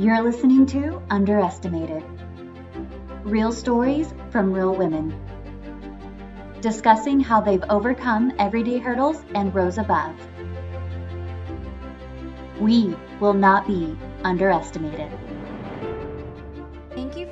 You're listening to Underestimated Real stories from real women, discussing how they've overcome everyday hurdles and rose above. We will not be underestimated.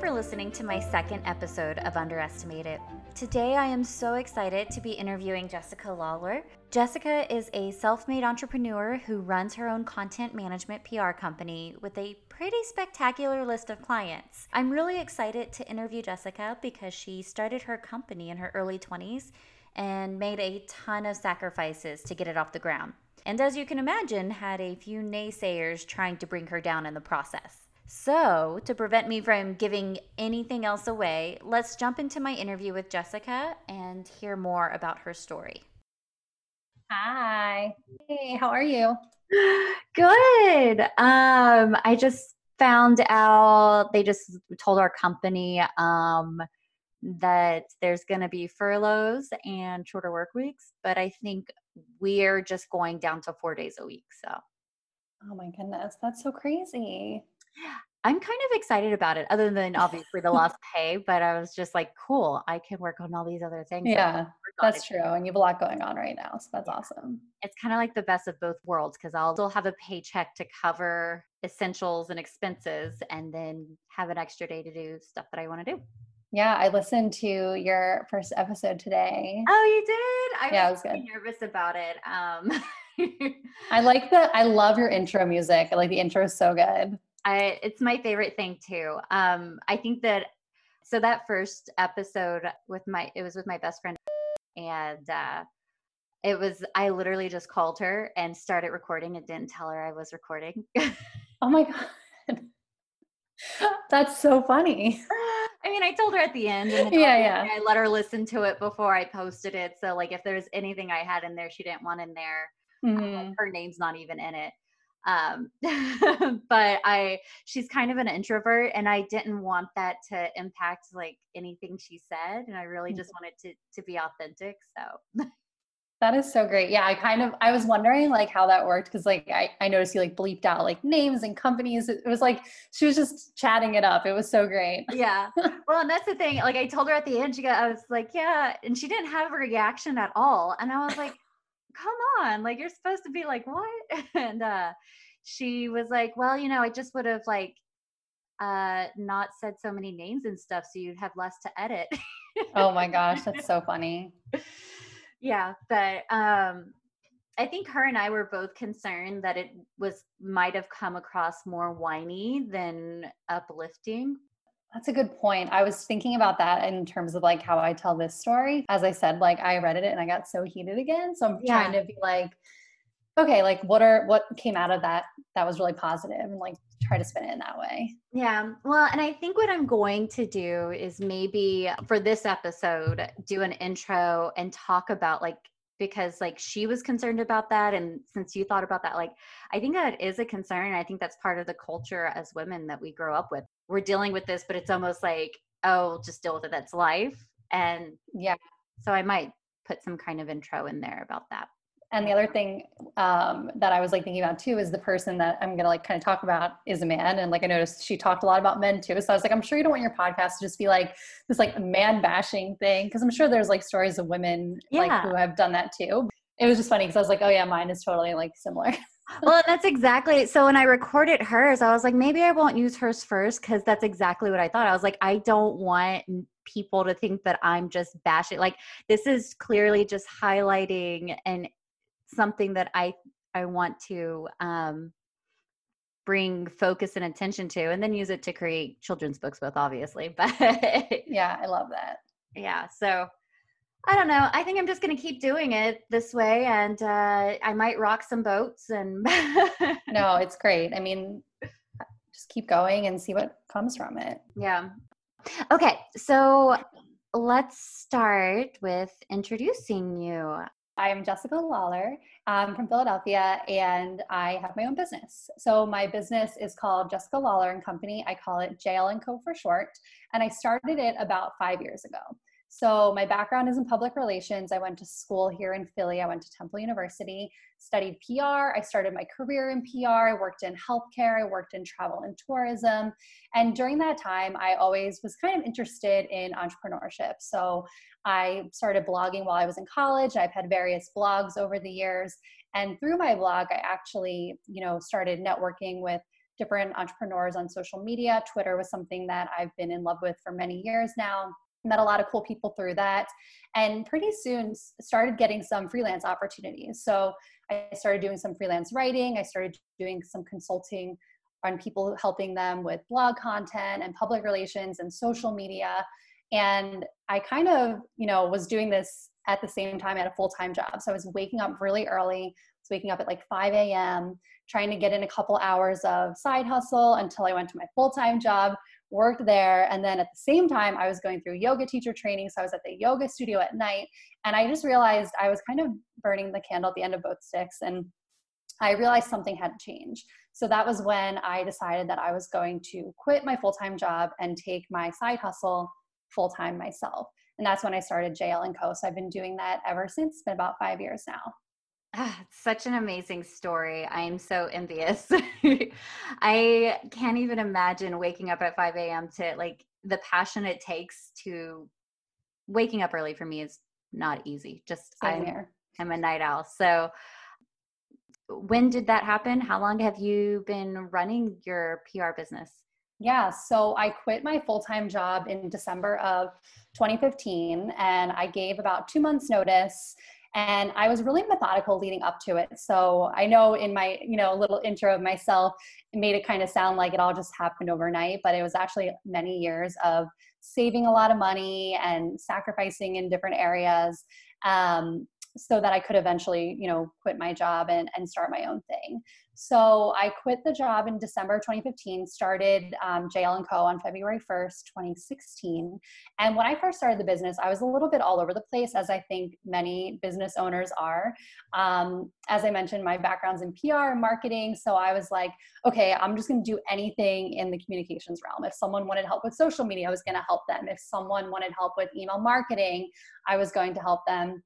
For listening to my second episode of Underestimated. Today, I am so excited to be interviewing Jessica Lawler. Jessica is a self made entrepreneur who runs her own content management PR company with a pretty spectacular list of clients. I'm really excited to interview Jessica because she started her company in her early 20s and made a ton of sacrifices to get it off the ground. And as you can imagine, had a few naysayers trying to bring her down in the process. So, to prevent me from giving anything else away, let's jump into my interview with Jessica and hear more about her story. Hi. Hey, how are you? Good. Um, I just found out they just told our company um, that there's going to be furloughs and shorter work weeks, but I think we're just going down to four days a week. So, oh my goodness, that's so crazy. I'm kind of excited about it, other than obviously the lost pay. But I was just like, cool, I can work on all these other things. Yeah, that's true. And you have a lot going on right now. So that's yeah. awesome. It's kind of like the best of both worlds because I'll still have a paycheck to cover essentials and expenses and then have an extra day to do stuff that I want to do. Yeah, I listened to your first episode today. Oh, you did? I yeah, was, was good. nervous about it. Um I like the I love your intro music. I like the intro is so good. I, it's my favorite thing too. Um, I think that so that first episode with my it was with my best friend and uh, it was I literally just called her and started recording and didn't tell her I was recording. oh my god. That's so funny. I mean, I told her at the end, and yeah, yeah. I let her listen to it before I posted it. So, like, if there's anything I had in there she didn't want in there, mm-hmm. her name's not even in it um but i she's kind of an introvert and i didn't want that to impact like anything she said and i really just mm-hmm. wanted to to be authentic so. That is so great. Yeah i kind of i was wondering like how that worked because like I, I noticed you like bleeped out like names and companies. It was like she was just chatting it up. It was so great. Yeah. Well and that's the thing like i told her at the end she got i was like yeah and she didn't have a reaction at all and i was like come on, like you're supposed to be like, what? And uh she was like, well, you know, I just would have like uh not said so many names and stuff so you'd have less to edit. oh my gosh, that's so funny. Yeah, but um I think her and I were both concerned that it was might have come across more whiny than uplifting. That's a good point. I was thinking about that in terms of like how I tell this story. As I said, like I read it and I got so heated again. So I'm yeah. trying to be like, okay, like what are what came out of that that was really positive and like try to spin it in that way. Yeah. Well, and I think what I'm going to do is maybe for this episode do an intro and talk about like because like she was concerned about that and since you thought about that like i think that is a concern i think that's part of the culture as women that we grow up with we're dealing with this but it's almost like oh just deal with it that's life and yeah so i might put some kind of intro in there about that and the other thing um, that I was like thinking about too is the person that I'm gonna like kind of talk about is a man, and like I noticed she talked a lot about men too. So I was like, I'm sure you don't want your podcast to just be like this like man bashing thing, because I'm sure there's like stories of women yeah. like who have done that too. It was just funny because I was like, oh yeah, mine is totally like similar. well, that's exactly so. When I recorded hers, I was like, maybe I won't use hers first because that's exactly what I thought. I was like, I don't want people to think that I'm just bashing. Like, this is clearly just highlighting and something that I I want to um, bring focus and attention to, and then use it to create children's books with, obviously. But yeah, I love that. Yeah, so I don't know. I think I'm just going to keep doing it this way, and uh, I might rock some boats. And no, it's great. I mean, just keep going and see what comes from it. Yeah. Okay, so let's start with introducing you. I'm Jessica Lawler I'm from Philadelphia and I have my own business. So my business is called Jessica Lawler and Company. I call it JL and Co for short. And I started it about five years ago. So, my background is in public relations. I went to school here in Philly. I went to Temple University, studied PR. I started my career in PR. I worked in healthcare. I worked in travel and tourism. And during that time, I always was kind of interested in entrepreneurship. So, I started blogging while I was in college. I've had various blogs over the years. And through my blog, I actually, you know, started networking with different entrepreneurs on social media. Twitter was something that I've been in love with for many years now met a lot of cool people through that and pretty soon started getting some freelance opportunities. So i started doing some freelance writing i started doing some consulting on people helping them with blog content and public relations and social media and i kind of you know was doing this at the same time at a full-time job. So i was waking up really early was waking up at like 5 a.m trying to get in a couple hours of side hustle until i went to my full-time job worked there. And then at the same time, I was going through yoga teacher training. So I was at the yoga studio at night. And I just realized I was kind of burning the candle at the end of both sticks. And I realized something had to change. So that was when I decided that I was going to quit my full time job and take my side hustle full time myself. And that's when I started JL and Co. So I've been doing that ever since. It's been about five years now. Ah, such an amazing story. I am so envious. I can't even imagine waking up at 5 a.m. to like the passion it takes to waking up early for me is not easy. Just Same I'm, here. I'm a night owl. So when did that happen? How long have you been running your PR business? Yeah, so I quit my full time job in December of 2015 and I gave about two months' notice and i was really methodical leading up to it. So i know in my you know little intro of myself it made it kind of sound like it all just happened overnight but it was actually many years of saving a lot of money and sacrificing in different areas. Um, so that I could eventually, you know, quit my job and, and start my own thing. So I quit the job in December 2015, started um, JL & Co. on February 1st, 2016. And when I first started the business, I was a little bit all over the place, as I think many business owners are. Um, as I mentioned, my background's in PR and marketing. So I was like, okay, I'm just going to do anything in the communications realm. If someone wanted help with social media, I was going to help them. If someone wanted help with email marketing, I was going to help them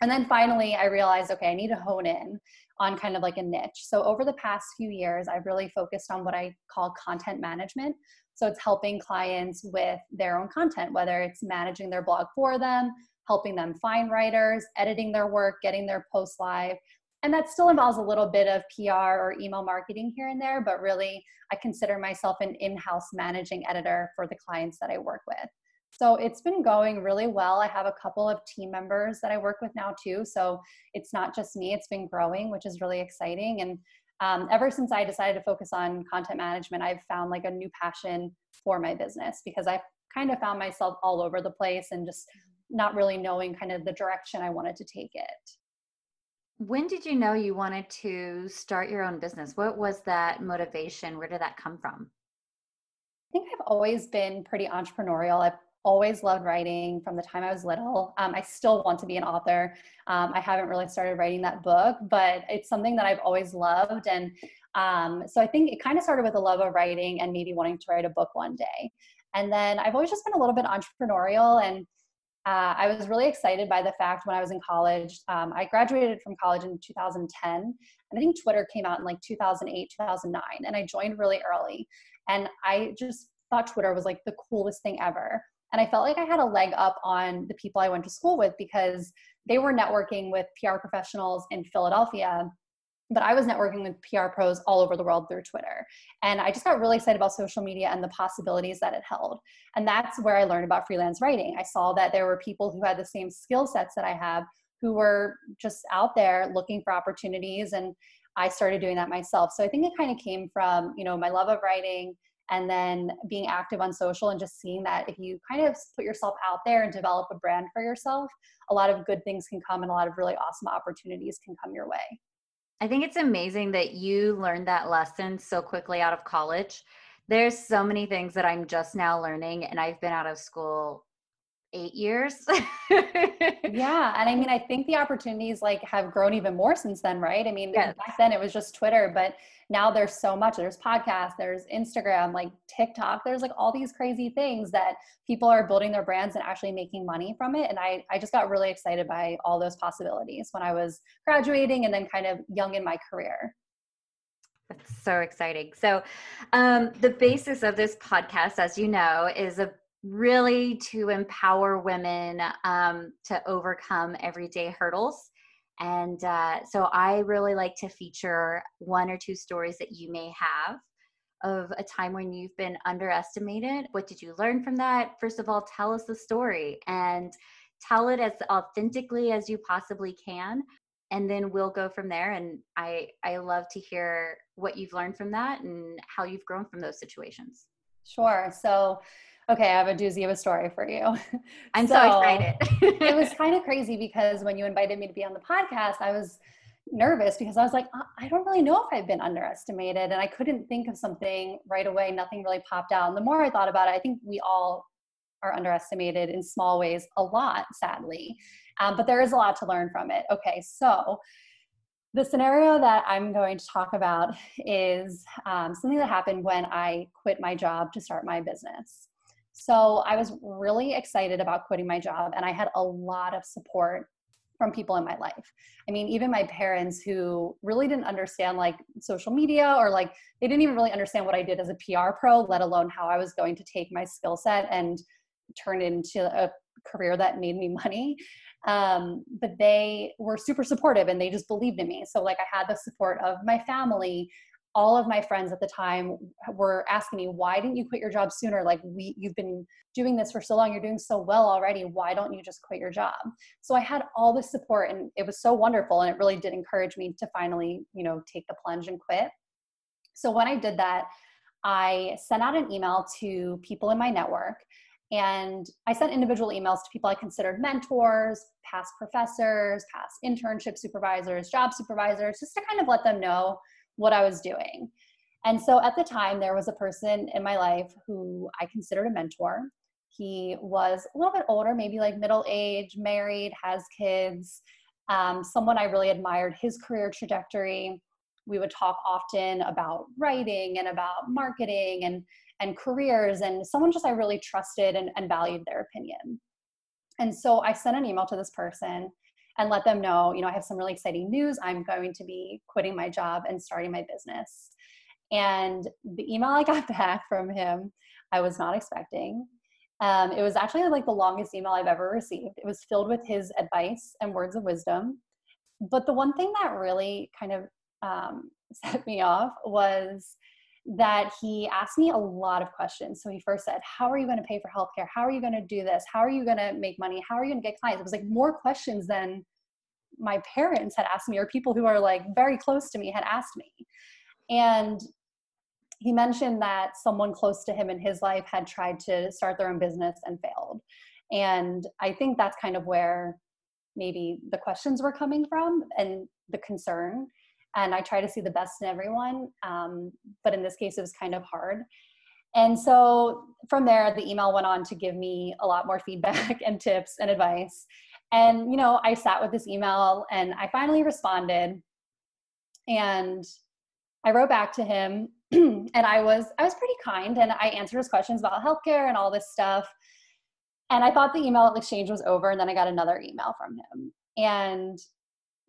and then finally, I realized, okay, I need to hone in on kind of like a niche. So over the past few years, I've really focused on what I call content management. So it's helping clients with their own content, whether it's managing their blog for them, helping them find writers, editing their work, getting their posts live. And that still involves a little bit of PR or email marketing here and there, but really, I consider myself an in house managing editor for the clients that I work with. So it's been going really well. I have a couple of team members that I work with now too. So it's not just me, it's been growing, which is really exciting. And um, ever since I decided to focus on content management, I've found like a new passion for my business because I've kind of found myself all over the place and just not really knowing kind of the direction I wanted to take it. When did you know you wanted to start your own business? What was that motivation? Where did that come from? I think I've always been pretty entrepreneurial. I've always loved writing from the time I was little. Um, I still want to be an author. Um, I haven't really started writing that book, but it's something that I've always loved. And um, so I think it kind of started with a love of writing and maybe wanting to write a book one day. And then I've always just been a little bit entrepreneurial and uh, I was really excited by the fact when I was in college. Um, I graduated from college in 2010, and I think Twitter came out in like 2008, 2009, and I joined really early. And I just thought Twitter was like the coolest thing ever. And I felt like I had a leg up on the people I went to school with because they were networking with PR professionals in Philadelphia. But I was networking with PR pros all over the world through Twitter. And I just got really excited about social media and the possibilities that it held. And that's where I learned about freelance writing. I saw that there were people who had the same skill sets that I have who were just out there looking for opportunities. And I started doing that myself. So I think it kind of came from, you know, my love of writing and then being active on social and just seeing that if you kind of put yourself out there and develop a brand for yourself, a lot of good things can come and a lot of really awesome opportunities can come your way. I think it's amazing that you learned that lesson so quickly out of college. There's so many things that I'm just now learning, and I've been out of school eight years. yeah. And I mean, I think the opportunities like have grown even more since then, right? I mean, yes. back then it was just Twitter, but now there's so much. There's podcasts, there's Instagram, like TikTok, there's like all these crazy things that people are building their brands and actually making money from it. And I, I just got really excited by all those possibilities when I was graduating and then kind of young in my career. That's so exciting. So, um, the basis of this podcast, as you know, is a really to empower women um, to overcome everyday hurdles. And uh, so I really like to feature one or two stories that you may have of a time when you've been underestimated. What did you learn from that? First of all, tell us the story and tell it as authentically as you possibly can. And then we'll go from there. And I, I love to hear what you've learned from that and how you've grown from those situations. Sure. So Okay, I have a doozy of a story for you. I'm so, so excited. it was kind of crazy because when you invited me to be on the podcast, I was nervous because I was like, I don't really know if I've been underestimated. And I couldn't think of something right away. Nothing really popped out. And the more I thought about it, I think we all are underestimated in small ways a lot, sadly. Um, but there is a lot to learn from it. Okay, so the scenario that I'm going to talk about is um, something that happened when I quit my job to start my business. So I was really excited about quitting my job, and I had a lot of support from people in my life. I mean, even my parents who really didn't understand like social media or like they didn't even really understand what I did as a PR pro, let alone how I was going to take my skill set and turn it into a career that made me money. Um, but they were super supportive and they just believed in me. So, like, I had the support of my family, all of my friends at the time were asking me why didn't you quit your job sooner? Like we you've been doing this for so long you're doing so well already why don't you just quit your job? So i had all this support and it was so wonderful and it really did encourage me to finally you know take the plunge and quit. So when i did that i sent out an email to people in my network and I sent individual emails to people I considered mentors, past professors, past internship supervisors, job supervisors, just to kind of let them know what I was doing. And so at the time, there was a person in my life who I considered a mentor. He was a little bit older, maybe like middle age, married, has kids, um, someone I really admired his career trajectory. We would talk often about writing and about marketing and, and careers, and someone just I really trusted and, and valued their opinion. And so I sent an email to this person and let them know, you know, I have some really exciting news. I'm going to be quitting my job and starting my business. And the email I got back from him, I was not expecting. Um, it was actually like the longest email I've ever received. It was filled with his advice and words of wisdom. But the one thing that really kind of um, set me off was that he asked me a lot of questions. So he first said, How are you going to pay for healthcare? How are you going to do this? How are you going to make money? How are you going to get clients? It was like more questions than my parents had asked me, or people who are like very close to me had asked me. And he mentioned that someone close to him in his life had tried to start their own business and failed. And I think that's kind of where maybe the questions were coming from and the concern and I try to see the best in everyone. Um, but in this case, it was kind of hard. And so from there, the email went on to give me a lot more feedback and tips and advice. And, you know, I sat with this email and I finally responded. And I wrote back to him and I was I was pretty kind and I answered his questions about healthcare and all this stuff. And I thought the email exchange was over and then I got another email from him. And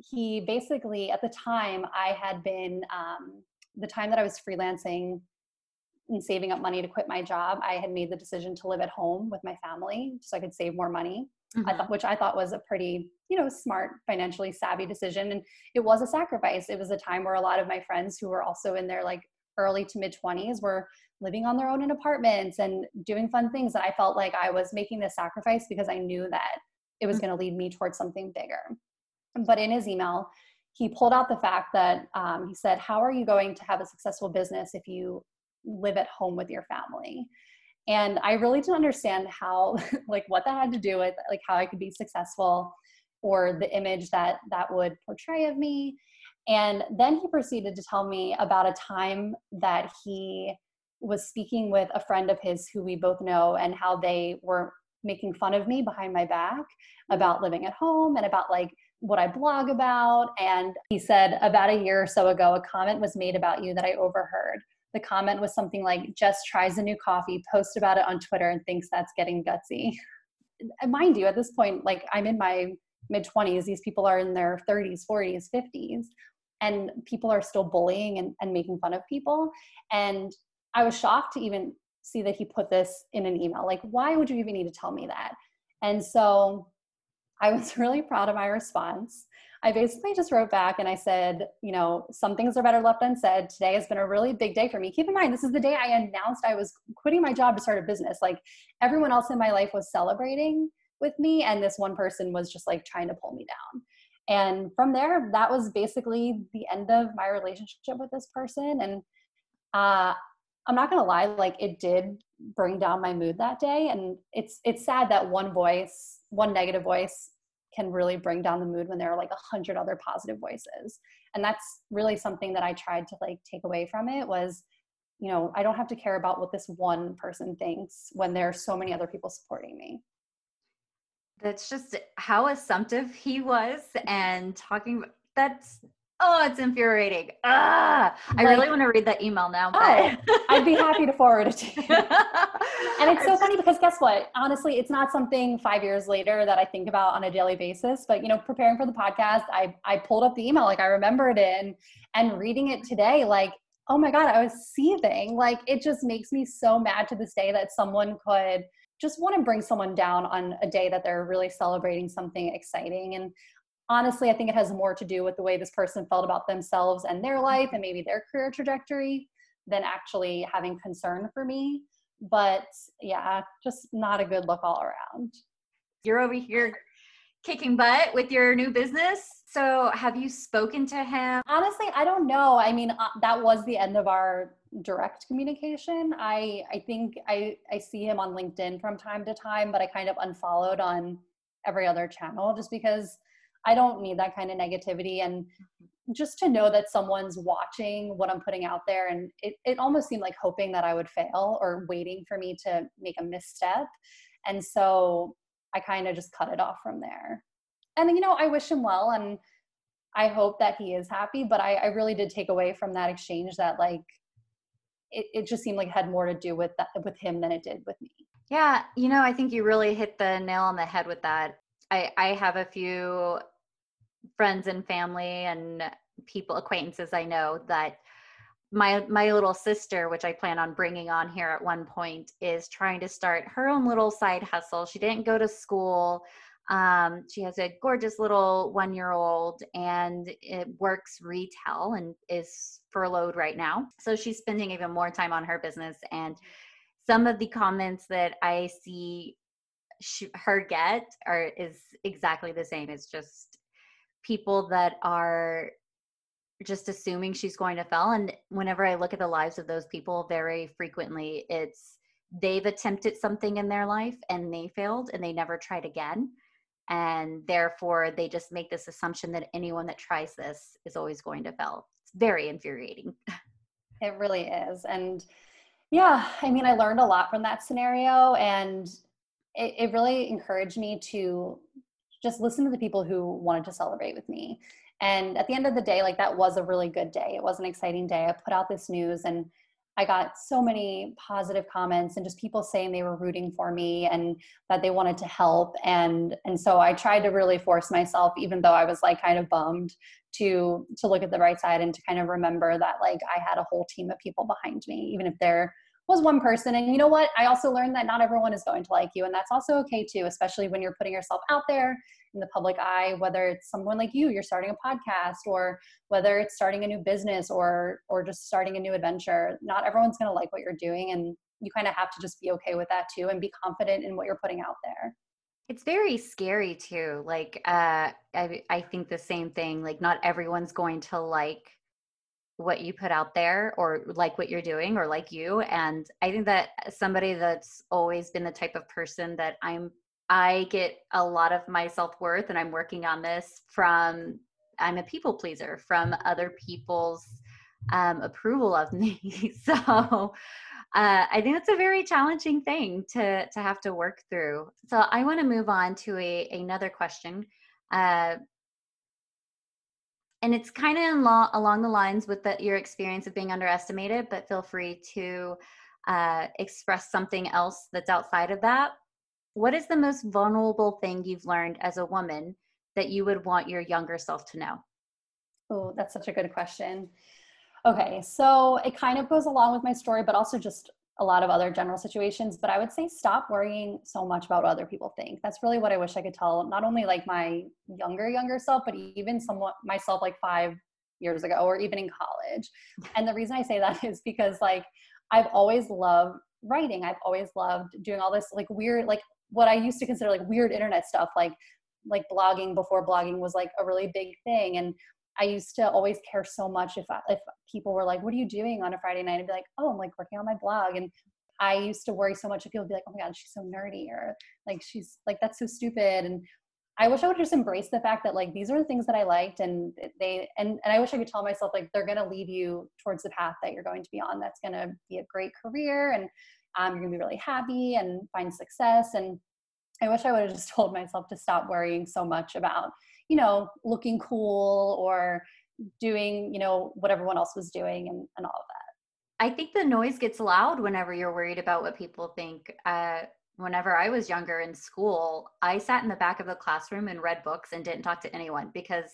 he basically, at the time, I had been, um, the time that I was freelancing and saving up money to quit my job, I had made the decision to live at home with my family so I could save more money. Mm-hmm. I thought, which I thought was a pretty, you know, smart, financially savvy decision. And it was a sacrifice. It was a time where a lot of my friends who were also in their like early to mid 20s were living on their own in apartments and doing fun things. And I felt like I was making this sacrifice because I knew that it was mm-hmm. going to lead me towards something bigger. But in his email, he pulled out the fact that um, he said, How are you going to have a successful business if you live at home with your family? And I really didn't understand how, like, what that had to do with, like, how I could be successful or the image that that would portray of me. And then he proceeded to tell me about a time that he was speaking with a friend of his who we both know and how they were making fun of me behind my back about living at home and about like what I blog about. And he said, about a year or so ago, a comment was made about you that I overheard. The comment was something like, just tries a new coffee, post about it on Twitter, and thinks that's getting gutsy. Mind you, at this point, like I'm in my mid 20s, these people are in their 30s, 40s, 50s, and people are still bullying and, and making fun of people. And I was shocked to even see that he put this in an email. Like, why would you even need to tell me that? And so I was really proud of my response. I basically just wrote back and I said, you know, some things are better left unsaid. Today has been a really big day for me. Keep in mind, this is the day I announced I was quitting my job to start a business. Like everyone else in my life was celebrating with me, and this one person was just like trying to pull me down. And from there, that was basically the end of my relationship with this person. And uh, I'm not gonna lie, like it did bring down my mood that day. And it's it's sad that one voice, one negative voice can really bring down the mood when there are like a hundred other positive voices. And that's really something that I tried to like take away from it was, you know, I don't have to care about what this one person thinks when there are so many other people supporting me. That's just how assumptive he was mm-hmm. and talking that's Oh, it's infuriating. Ah, like, I really want to read that email now. But... Oh, I'd be happy to forward it to you. and it's so funny because guess what? Honestly, it's not something five years later that I think about on a daily basis. But you know, preparing for the podcast, I I pulled up the email, like I remembered it, and and reading it today, like oh my god, I was seething. Like it just makes me so mad to this day that someone could just want to bring someone down on a day that they're really celebrating something exciting. And honestly, I think it has more to do with the way this person felt about themselves and their life and maybe their career trajectory than actually having concern for me. But yeah, just not a good look all around. You're over here kicking butt with your new business. So, have you spoken to him? Honestly, I don't know. I mean, uh, that was the end of our direct communication. I I think I I see him on LinkedIn from time to time, but I kind of unfollowed on every other channel just because I don't need that kind of negativity. And just to know that someone's watching what I'm putting out there, and it, it almost seemed like hoping that I would fail or waiting for me to make a misstep. And so I kind of just cut it off from there. And, you know, I wish him well and I hope that he is happy, but I, I really did take away from that exchange that, like, it, it just seemed like it had more to do with that with him than it did with me. Yeah, you know, I think you really hit the nail on the head with that. I I have a few friends and family and people acquaintances I know that my my little sister which I plan on bringing on here at one point is trying to start her own little side hustle. She didn't go to school. Um, she has a gorgeous little one year old and it works retail and is furloughed right now. So she's spending even more time on her business. And some of the comments that I see she, her get are is exactly the same. It's just people that are just assuming she's going to fail and whenever i look at the lives of those people very frequently it's they've attempted something in their life and they failed and they never tried again and therefore they just make this assumption that anyone that tries this is always going to fail. It's very infuriating. It really is and yeah i mean i learned a lot from that scenario and it, it really encouraged me to just listen to the people who wanted to celebrate with me. And at the end of the day, like that was a really good day. It was an exciting day. I put out this news and I got so many positive comments and just people saying they were rooting for me and that they wanted to help. And and so I tried to really force myself, even though I was like kind of bummed, to to look at the right side and to kind of remember that like I had a whole team of people behind me, even if they're was one person. And you know what? I also learned that not everyone is going to like you. And that's also okay too, especially when you're putting yourself out there in the public eye, whether it's someone like you, you're starting a podcast, or whether it's starting a new business or or just starting a new adventure. Not everyone's gonna like what you're doing. And you kind of have to just be okay with that too and be confident in what you're putting out there it's very scary too like uh I, I think the same thing like not everyone's going to like what you put out there or like what you're doing or like you and i think that somebody that's always been the type of person that i'm i get a lot of my self-worth and i'm working on this from i'm a people pleaser from other people's um, approval of me so uh, I think that's a very challenging thing to to have to work through. So I want to move on to a another question, uh, and it's kind of lo- along the lines with the, your experience of being underestimated. But feel free to uh, express something else that's outside of that. What is the most vulnerable thing you've learned as a woman that you would want your younger self to know? Oh, that's such a good question. Okay, so it kind of goes along with my story, but also just a lot of other general situations. But I would say stop worrying so much about what other people think. That's really what I wish I could tell not only like my younger, younger self, but even somewhat myself like five years ago or even in college. And the reason I say that is because like I've always loved writing. I've always loved doing all this like weird, like what I used to consider like weird internet stuff, like like blogging before blogging was like a really big thing. And I used to always care so much if if people were like, "What are you doing on a Friday night?" I'd be like, "Oh, I'm like working on my blog." And I used to worry so much if people would be like, "Oh my god, she's so nerdy," or like she's like that's so stupid. And I wish I would just embrace the fact that like these are the things that I liked, and they and and I wish I could tell myself like they're gonna lead you towards the path that you're going to be on. That's gonna be a great career, and um, you're gonna be really happy and find success. And I wish I would have just told myself to stop worrying so much about you know, looking cool or doing, you know, what everyone else was doing and, and all of that. I think the noise gets loud whenever you're worried about what people think. Uh, whenever I was younger in school, I sat in the back of the classroom and read books and didn't talk to anyone because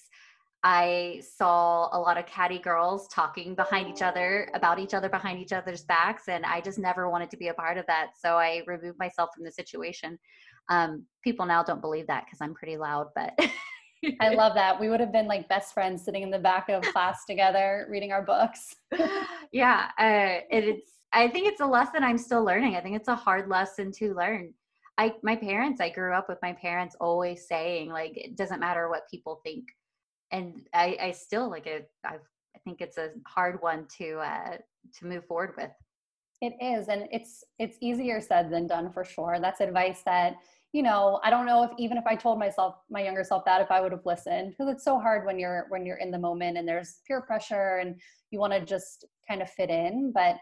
I saw a lot of catty girls talking behind each other about each other behind each other's backs, and I just never wanted to be a part of that. So I removed myself from the situation. Um, people now don't believe that because I'm pretty loud, but I love that. We would have been like best friends sitting in the back of class together reading our books. yeah, uh, it's. I think it's a lesson I'm still learning. I think it's a hard lesson to learn. I my parents. I grew up with my parents always saying like it doesn't matter what people think, and I, I still like it. I've, I think it's a hard one to uh, to move forward with. It is, and it's it's easier said than done for sure. That's advice that you know i don't know if even if i told myself my younger self that if i would have listened because it's so hard when you're when you're in the moment and there's peer pressure and you want to just kind of fit in but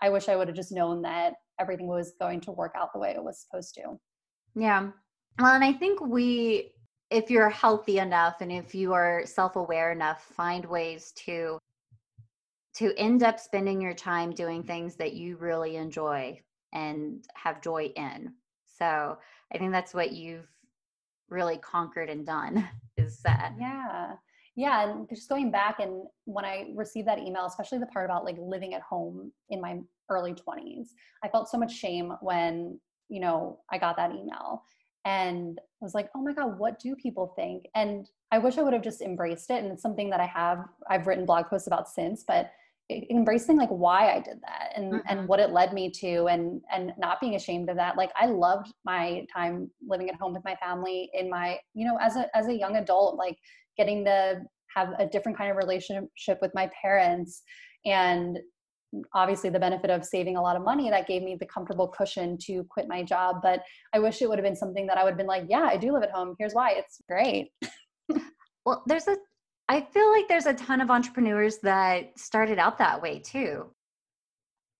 i wish i would have just known that everything was going to work out the way it was supposed to. Yeah. Well and i think we if you're healthy enough and if you are self-aware enough find ways to to end up spending your time doing things that you really enjoy and have joy in so I think that's what you've really conquered and done is that. Yeah. Yeah. And just going back and when I received that email, especially the part about like living at home in my early 20s, I felt so much shame when, you know, I got that email and I was like, oh my God, what do people think? And I wish I would have just embraced it. And it's something that I have, I've written blog posts about since, but embracing like why I did that and mm-hmm. and what it led me to and and not being ashamed of that. Like I loved my time living at home with my family in my you know as a as a young adult like getting to have a different kind of relationship with my parents and obviously the benefit of saving a lot of money that gave me the comfortable cushion to quit my job but I wish it would have been something that I would have been like yeah I do live at home. Here's why. It's great. Well there's a I feel like there's a ton of entrepreneurs that started out that way too.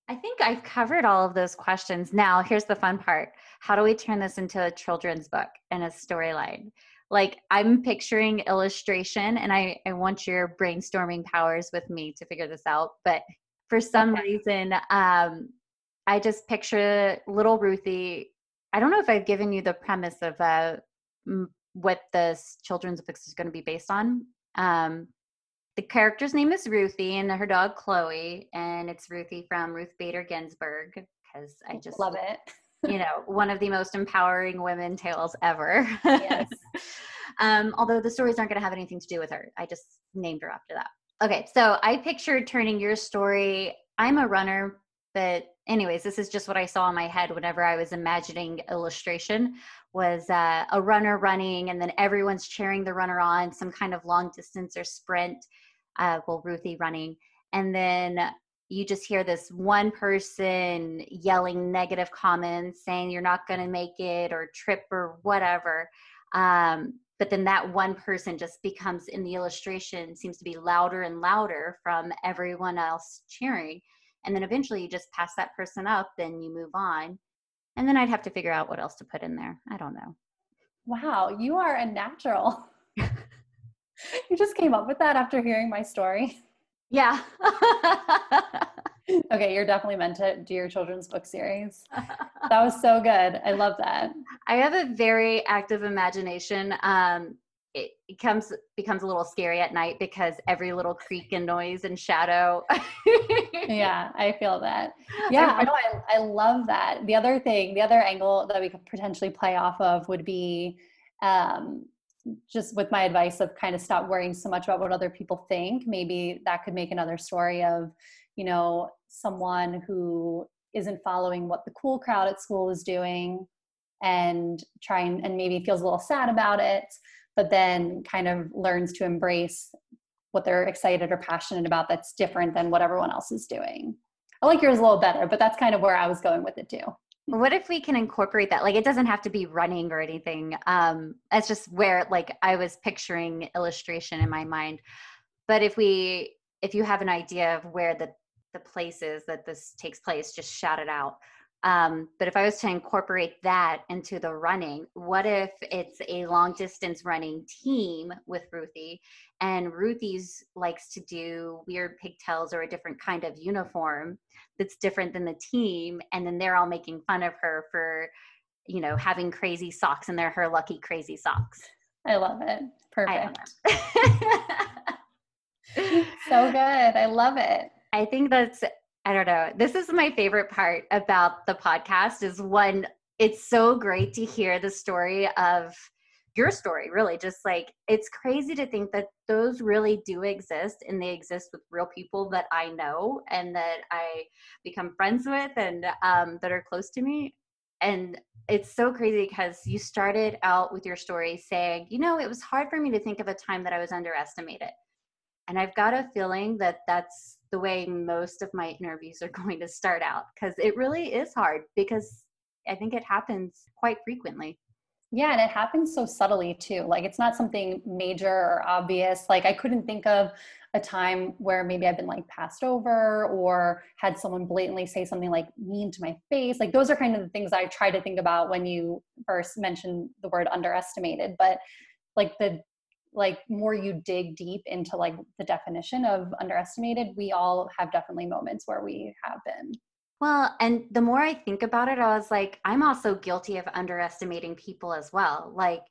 I think I've covered all of those questions. Now, here's the fun part. How do we turn this into a children's book and a storyline? Like I'm picturing illustration and I, I want your brainstorming powers with me to figure this out. But for some okay. reason, um, I just picture little Ruthie. I don't know if I've given you the premise of uh, what this children's book is going to be based on. Um, the character's name is Ruthie and her dog Chloe, and it's Ruthie from Ruth Bader Ginsburg because I just love it. you know, one of the most empowering women tales ever. Yes. um, although the stories aren't going to have anything to do with her, I just named her after that. Okay, so I pictured turning your story. I'm a runner, but anyways, this is just what I saw in my head whenever I was imagining illustration was uh, a runner running and then everyone's cheering the runner on, some kind of long distance or sprint. Uh, well, Ruthie running. And then you just hear this one person yelling negative comments saying you're not going to make it or trip or whatever. Um, but then that one person just becomes in the illustration seems to be louder and louder from everyone else cheering and then eventually you just pass that person up then you move on and then i'd have to figure out what else to put in there. I don't know. Wow you are a natural. You just came up with that after hearing my story. Yeah. Okay you're definitely meant to do your children's book series. That was so good. I love that. I have a very active imagination. Um it becomes becomes a little scary at night because every little creak and noise and shadow. yeah, I feel that. Yeah, I know. I, I love that. The other thing, the other angle that we could potentially play off of would be um, just with my advice of kind of stop worrying so much about what other people think. Maybe that could make another story of, you know, someone who isn't following what the cool crowd at school is doing and trying and maybe feels a little sad about it but then kind of learns to embrace what they're excited or passionate about that's different than what everyone else is doing. I like yours a little better, but that's kind of where I was going with it too. What if we can incorporate that? Like it doesn't have to be running or anything. Um, that's just where like I was picturing illustration in my mind. But if we if you have an idea of where the the places that this takes place, just shout it out. Um, but if I was to incorporate that into the running, what if it's a long distance running team with Ruthie and Ruthie's likes to do weird pigtails or a different kind of uniform that's different than the team. And then they're all making fun of her for, you know, having crazy socks and they're her lucky crazy socks. I love it. Perfect. so good. I love it. I think that's I don't know. This is my favorite part about the podcast is when it's so great to hear the story of your story, really. Just like it's crazy to think that those really do exist and they exist with real people that I know and that I become friends with and um, that are close to me. And it's so crazy because you started out with your story saying, you know, it was hard for me to think of a time that I was underestimated. And I've got a feeling that that's the way most of my interviews are going to start out because it really is hard because I think it happens quite frequently. Yeah, and it happens so subtly too. Like it's not something major or obvious. Like I couldn't think of a time where maybe I've been like passed over or had someone blatantly say something like mean to my face. Like those are kind of the things I try to think about when you first mentioned the word underestimated. But like the like more you dig deep into like the definition of underestimated we all have definitely moments where we have been. Well and the more i think about it i was like i'm also guilty of underestimating people as well. Like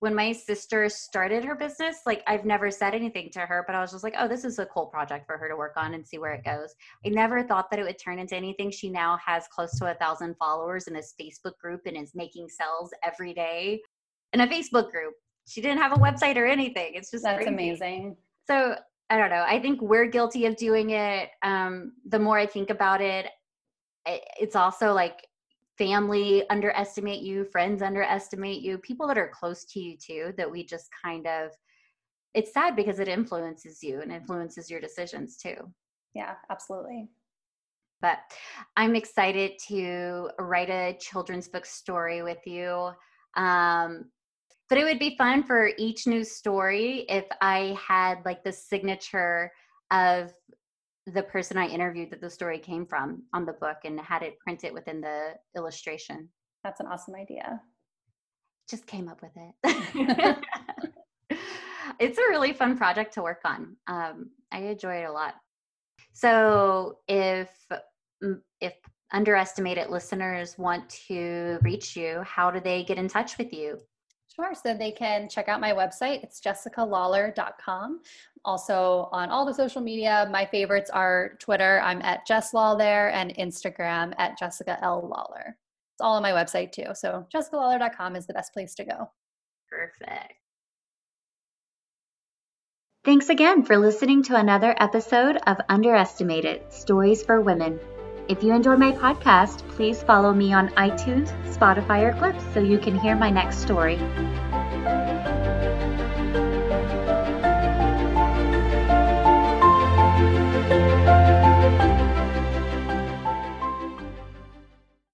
when my sister started her business like i've never said anything to her but i was just like oh this is a cool project for her to work on and see where it goes. I never thought that it would turn into anything. She now has close to a thousand followers in this facebook group and is making sales every day. In a facebook group she didn't have a website or anything. It's just that's crazy. amazing. So I don't know. I think we're guilty of doing it. Um, the more I think about it, it's also like family underestimate you, friends underestimate you, people that are close to you too, that we just kind of, it's sad because it influences you and influences your decisions too. Yeah, absolutely. But I'm excited to write a children's book story with you. Um, but it would be fun for each new story if I had like the signature of the person I interviewed that the story came from on the book and had it printed within the illustration. That's an awesome idea. Just came up with it. it's a really fun project to work on. Um, I enjoy it a lot. So if if underestimated listeners want to reach you, how do they get in touch with you? Sure. So they can check out my website. It's jessicalawler.com. Also on all the social media, my favorites are Twitter. I'm at Jess Law there and Instagram at Jessica L. Lawler. It's all on my website too. So jessicalawler.com is the best place to go. Perfect. Thanks again for listening to another episode of Underestimated Stories for Women. If you enjoy my podcast, please follow me on iTunes, Spotify, or Clips so you can hear my next story.